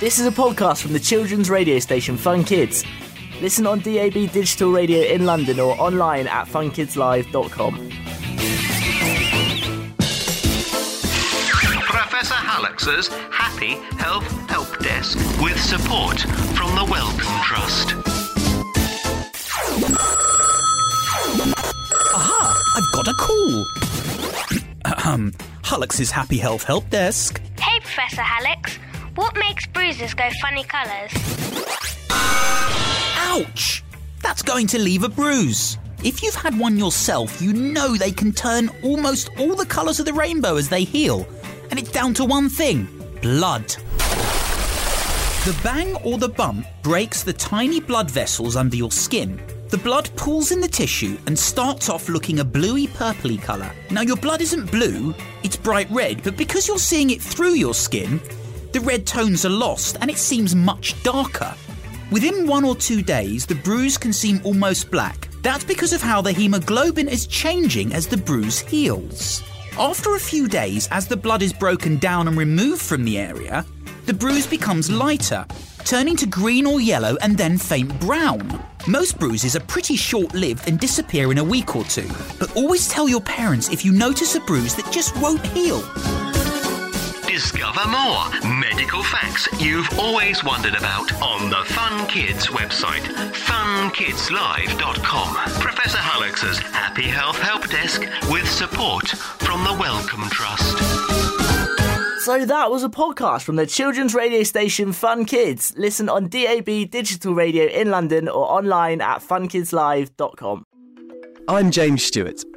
This is a podcast from the children's radio station Fun Kids. Listen on DAB digital radio in London or online at funkidslive.com. Professor Hallux's Happy Health Help Desk with support from the Wellcome Trust. Aha! I've got a call. Ahem. Hallux's Happy Health Help Desk. Hey, Professor Hallux. What makes bruises go funny colours? Ouch! That's going to leave a bruise. If you've had one yourself, you know they can turn almost all the colours of the rainbow as they heal. And it's down to one thing blood. The bang or the bump breaks the tiny blood vessels under your skin. The blood pools in the tissue and starts off looking a bluey purpley colour. Now, your blood isn't blue, it's bright red, but because you're seeing it through your skin, the red tones are lost and it seems much darker. Within one or two days, the bruise can seem almost black. That's because of how the hemoglobin is changing as the bruise heals. After a few days, as the blood is broken down and removed from the area, the bruise becomes lighter, turning to green or yellow and then faint brown. Most bruises are pretty short lived and disappear in a week or two, but always tell your parents if you notice a bruise that just won't heal. Discover more medical facts you've always wondered about on the Fun Kids website, funkidslive.com. Professor Hallux's Happy Health Help Desk with support from the Wellcome Trust. So that was a podcast from the children's radio station Fun Kids. Listen on DAB digital radio in London or online at funkidslive.com. I'm James Stewart,